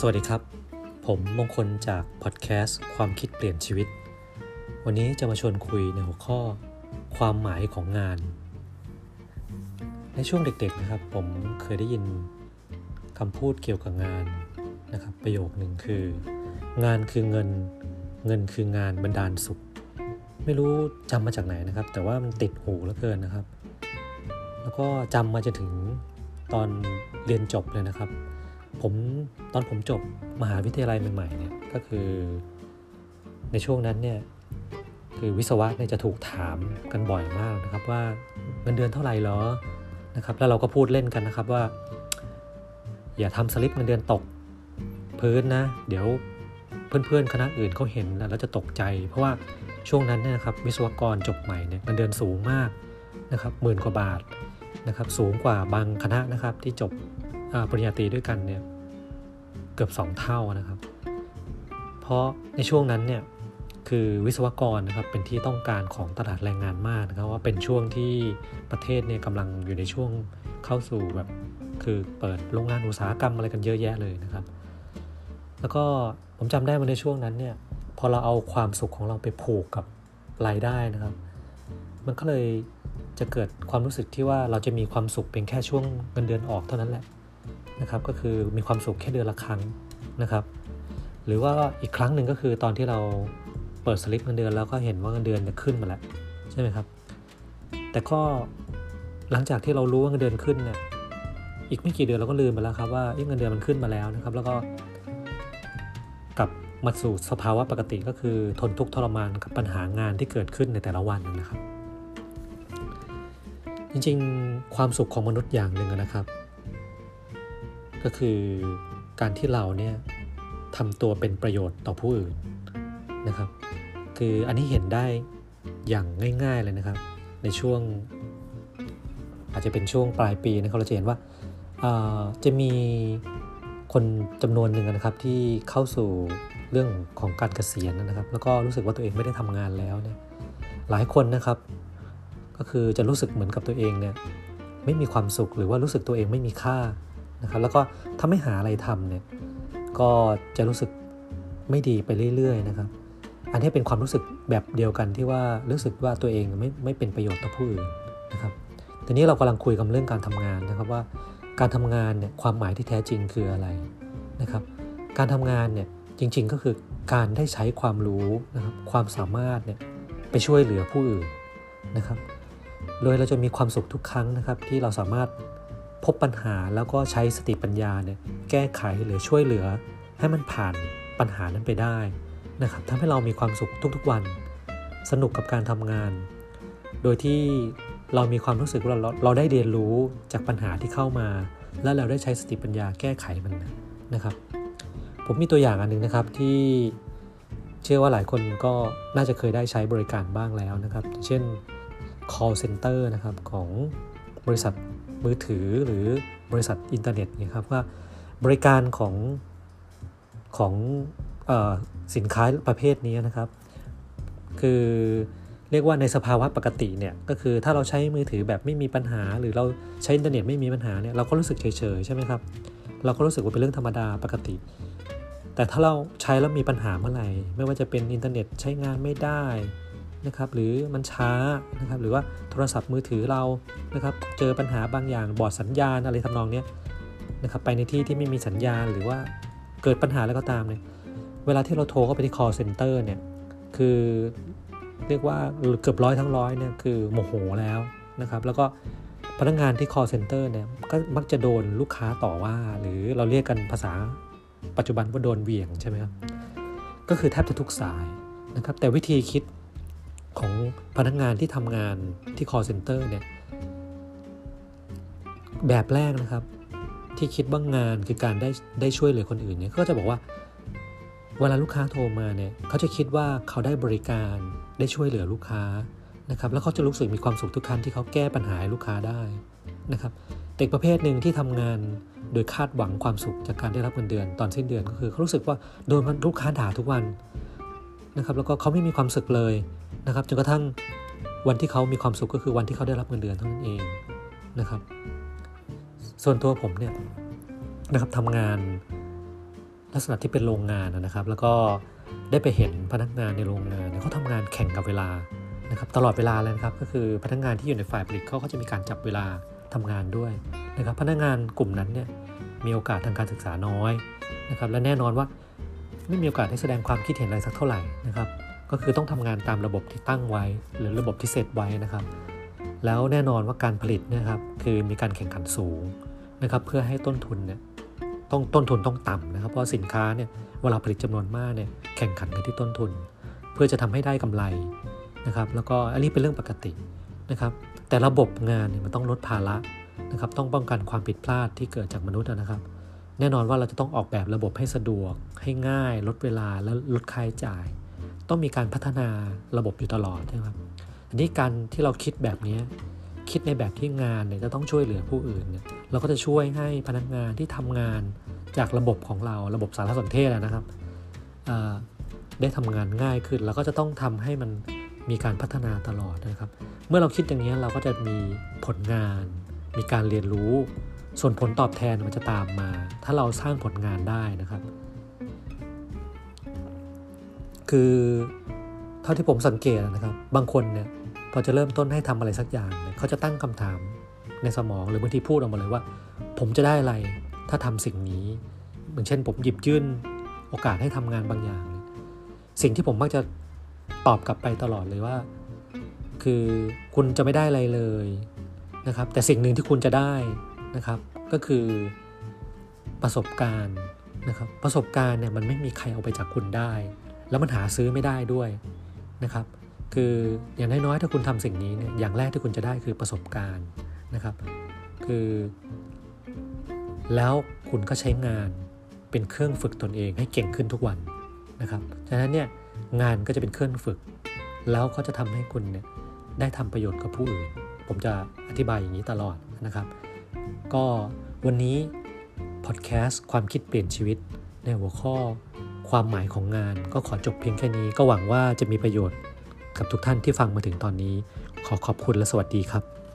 สวัสดีครับ ผมมงคลจากพอดแคสต์ความคิดเปลี่ยนชีวิต วันนี้จะมาชวนคุยในหัวข้อ ความหมายของงาน ในช่วงเด็กๆนะครับ ผมเคยได้ยินคำพูดเกี่ยวกับงานนะครับ ประโยคหนึ่งคือ งานคือเงิน เงินคืองานบรรดาลสุข ไม่รู้จำมาจากไหนนะครับ แต่ว่ามันติดหูเหลือเกินนะครับ แล้วก็จำมาจะถึงตอนเรียนจบเลยนะครับ ผมตอนผมจบมหาวิทยาลัยใหม่ๆเนี่ยก็คือในช่วงนั้นเนี่ยคือวิศวะเนี่ยจะถูกถามกันบ่อยมากนะครับว่าเงินเดือนเท่าไหร่เหรอนะครับแล้วเราก็พูดเล่นกันนะครับว่า อย่าทำสลิปเงินเดือนตกพื้นนะ เดี๋ยวเพื่อนๆคณะอื่นเขาเห็นแล้วจะตกใจ เพราะว่าช่วงนั้นเนี่ยนะครับวิศวกรจบใหม่เนี่ยเงินเดือนสูงมากนะครับหมื่นกว่าบาทนะครับสูงกว่าบางคณะนะครับที่จบ ปริญญาตรีด้วยกันเนี่ยเกือบ 2 เท่านะครับ เพราะในช่วงนั้นเนี่ยคือวิศวกรนะครับเป็นที่ต้องการของตลาดแรงงานมากนะครับว่าเป็นช่วงที่ประเทศเนี่ยกำลังอยู่ในช่วงเข้าสู่แบบคือเปิดโรงงานอุตสาหกรรมอะไรกันเยอะแยะเลยนะครับ แล้วก็ผมจำได้มาในช่วงนั้นเนี่ยพอเราเอาความสุขของเราไปผูกกับรายได้นะครับ มันก็เลยจะเกิดความรู้สึกที่ว่าเราจะมีความสุขเพียงแค่ช่วงเงินเดือนออกเท่านั้นแหละ นะครับก็คือมีความสุขแค่เดือนละครั้งนะครับ หรือว่าอีกครั้งหนึ่งก็คือตอนที่เราเปิดสลิปเงินเดือนแล้วก็เห็นว่าเงินเดือนขึ้นมาแล้วใช่ไหมครับ แต่ก็หลังจากที่เรารู้ว่าเงินเดือนขึ้นเนี่ยอีกไม่กี่เดือนเราก็ลืมไปแล้วครับว่าเงินเดือนมันขึ้นมาแล้วนะครับ แล้วก็กลับมาสู่สภาวะปกติก็คือทนทุกข์ทรมานกับปัญหางานที่เกิดขึ้นในแต่ละวันนะครับ จริงๆ ความสุขของมนุษย์อย่างหนึ่งนะครับ ก็คือการที่เราเนี่ยทำตัวเป็นประโยชน์ต่อผู้อื่นนะครับ คืออันนี้เห็นได้อย่างง่าย ๆเลยนะครับ ในช่วง อาจจะเป็นช่วงปลายปีนะครับเราจะเห็นว่าจะมีคนจำนวนหนึ่งนะครับที่เข้าสู่เรื่องของการเกษียณนะครับ แล้วก็รู้สึกว่าตัวเองไม่ได้ทำงานแล้วเนี่ยหลายคนนะครับก็คือจะรู้สึกเหมือนกับตัวเองเนี่ยไม่มีความสุขหรือว่ารู้สึกตัวเองไม่มีค่า นะครับแล้วก็ถ้าไม่หาอะไรทำเนี่ยก็จะรู้สึกไม่ดีไปเรื่อยๆนะครับ อันนี้เป็นความรู้สึกแบบเดียวกันที่ว่ารู้สึกว่าตัวเองไม่ไม่เป็นประโยชน์ต่อผู้อื่นนะครับทีนี้เรากำลังคุยกันเรื่องการทำงานนะครับว่าการทำงานเนี่ยความหมายที่แท้จริงคืออะไรนะครับ การทำงานเนี่ยจริงๆก็คือการได้ใช้ความรู้นะครับความสามารถเนี่ยไปช่วยเหลือผู้อื่นนะครับ โดยเราจะมีความสุขทุกครั้งนะครับที่เราสามารถ พบปัญหาแล้วก็ใช้สติปัญญาเนี่ยแก้ไขหรือช่วยเหลือ ให้มันผ่านปัญหานั้นไปได้นะครับทำให้เรามีความสุขทุกๆวัน สนุกกับการทำงาน โดยที่เรามีความรู้สึกว่าเราเราได้เรียนรู้จากปัญหาที่เข้ามา และเราได้ใช้สติปัญญาแก้ไขมันนะครับ ผมมีตัวอย่างอันหนึ่งนะครับที่เชื่อว่าหลายคนก็น่าจะเคยได้ใช้บริการบ้างแล้วนะครับ เช่น call center นะครับของบริษัท มือถือหรือบริษัทอินเทอร์เน็ตนะครับว่าบริการของของอสินค้าประเภทนี้นะครับ คือเรียกว่าในสภาวะปกติเนี่ยก็คือถ้าเราใช้มือถือแบบไม่มีปัญหา หรือเราใช้อินเทอร์เน็ตไม่มีปัญหาเนี่ยเราก็รู้สึกเฉยๆใช่ไหมครับเราก็รู้สึกว่าเป็นเรื่องธรรมดาปกติ แต่ถ้าเราใช้แล้วมีปัญหาเมื่อไหร่ไม่ว่าจะเป็นอินเทอร์เน็ตใช้งานไม่ได้ นะครับหรือมันช้านะครับหรือว่าโทรศัพท์มือถือเรานะครับเจอปัญหาบางอย่างบอดสัญญาณอะไรทำนองนี้นะครับไปในที่ที่ไม่มีสัญญาณหรือว่าเกิดปัญหาแล้วก็ตามเนี่ยเวลาที่เราโทรเข้าไปที่ call center เนี่ยคือเรียกว่าเกือบร้อยทั้งร้อยเนี่ยคือโมโหแล้วนะครับแล้วก็พนักงงานที่ call center เนี่ยก็มักจะโดนลูกค้าต่อว่า หรือเราเรียกกันภาษาปัจจุบันว่าโดนเวียงใช่ไหมครับก็คือแทบจะทุกสายนะครับแต่วิธีคิด ของพนักงานที่ทำงานที่ call center เนี่ยแบบแรกนะครับ ที่คิดว่างงานคือการได้ได้ช่วยเหลือคนอื่นเนี่ยก็จะบอกว่า เวลาลูกค้าโทรมาเนี่ยเขาจะคิดว่าเขาได้บริการได้ช่วยเหลือลูกค้านะครับแล้วเขาจะรู้สึกมีความสุขทุกครั้งที่เขาแก้ปัญหาให้ลูกค้าได้นะครับเด็กประเภทหนึ่งที่ทำงานโดยคาดหวังความสุขจากการได้รับเงินเดือนตอนสิ้นเดือนก็คือเขารู้สึกว่าโดนลูกค้าด่าทุกวันนะครับแล้วก็เขาไม่มีความสุขเลย นะครับจนกระทั่งวันที่เขามีความสุขก็คือวันที่เขาได้รับเงินเดือนเท่านั้นเองนะครับ ส่วนตัวผมเนี่ยนะครับทำงานลักษณะที่เป็นโรงงานนะครับ แล้วก็ได้ไปเห็นพนักงานในโรงงานเขาทำงานแข่งกับเวลานะครับ ตลอดเวลาเลยนะครับ ก็คือพนักงานที่อยู่ในฝ่ายผลิตเขาก็จะมีการจับเวลาทำงานด้วยนะครับ พนักงานกลุ่มนั้นเนี่ยมีโอกาสทางการศึกษาน้อยนะครับ และแน่นอนว่าไม่มีโอกาสได้แสดงความคิดเห็นอะไรสักเท่าไหร่นะครับ ก็คือต้องทำงานตามระบบที่ตั้งไว้ หรือระบบที่เซตไว้นะครับ แล้วแน่นอนว่าการผลิตนะครับคือมีการแข่งขันสูงนะครับ เพื่อให้ต้นทุนเนี่ยต้องต้นทุนต้องต่ำนะครับ เพราะสินค้าเนี่ยเวลาผลิตจำนวนมากเนี่ยแข่งขันกันที่ต้นทุน เพื่อจะทำให้ได้กำไรนะครับ แล้วก็อันนี้เป็นเรื่องปกตินะครับ แต่ระบบงานเนี่ยมันต้องลดภาระนะครับ ต้องป้องกันความผิดพลาดที่เกิดจากมนุษย์นะครับ แน่นอนว่าเราจะต้องออกแบบระบบให้สะดวกให้ง่าย ลดเวลาและลดค่าใช้จ่าย ต้องมีการพัฒนาระบบอยู่ตลอดนะครับอันนี้การที่เราคิดแบบนี้คิดในแบบที่งานเนี่ยจะต้องช่วยเหลือผู้อื่นเนี่ยเราก็จะช่วยให้พนักงานที่ทำงานจากระบบของเราระบบสารสนเทศนะครับได้ทำงานง่ายขึ้น แล้วก็จะต้องทำให้มันมีการพัฒนาตลอดนะครับ เมื่อเราคิดอย่างนี้เราก็จะมีผลงาน มีการเรียนรู้ ส่วนผลตอบแทนมันจะตามมา ถ้าเราสร้างผลงานได้นะครับ คือเท่าที่ผมสังเกตนะครับ บางคนเนี่ยพอจะเริ่มต้นให้ทำอะไรสักอย่างเนี่ยเขาจะตั้งคำถามในสมองหรือบางทีพูดออกมาเลยว่า ผมจะได้อะไรถ้าทำสิ่งนี้เหมือนเช่น ผมหยิบยื่นโอกาสให้ทำงานบางอย่าง สิ่งที่ผมมักจะตอบกลับไปตลอดเลยว่า คือคุณจะไม่ได้อะไรเลยนะครับ แต่สิ่งหนึ่งที่คุณจะได้นะครับ ก็คือประสบการณ์นะครับ ประสบการณ์เนี่ยมันไม่มีใครเอาไปจากคุณได้ แล้วมันหาซื้อไม่ได้ด้วยนะครับ คืออย่างน้อยๆถ้าคุณทำสิ่งนี้เนี่ยอย่างแรกที่คุณจะได้คือประสบการณ์นะครับ คือ แล้วคุณก็ใช้งานเป็นเครื่องฝึกตนเองให้เก่งขึ้นทุกวันนะครับฉะนั้นเนี่ยงานก็จะเป็นเครื่องฝึก แล้วก็จะทำให้คุณเนี่ยได้ทำประโยชน์กับผู้อื่น ผมจะอธิบายอย่างนี้ตลอดนะครับ ก็วันนี้พอดแคสต์ความคิดเปลี่ยนชีวิตในหัวข้อ ความหมายของงานก็ขอจบเพียงแค่นี้ก็หวังว่าจะมีประโยชน์กับทุกท่านที่ฟังมาถึงตอนนี้ ขอขอบคุณและสวัสดีครับ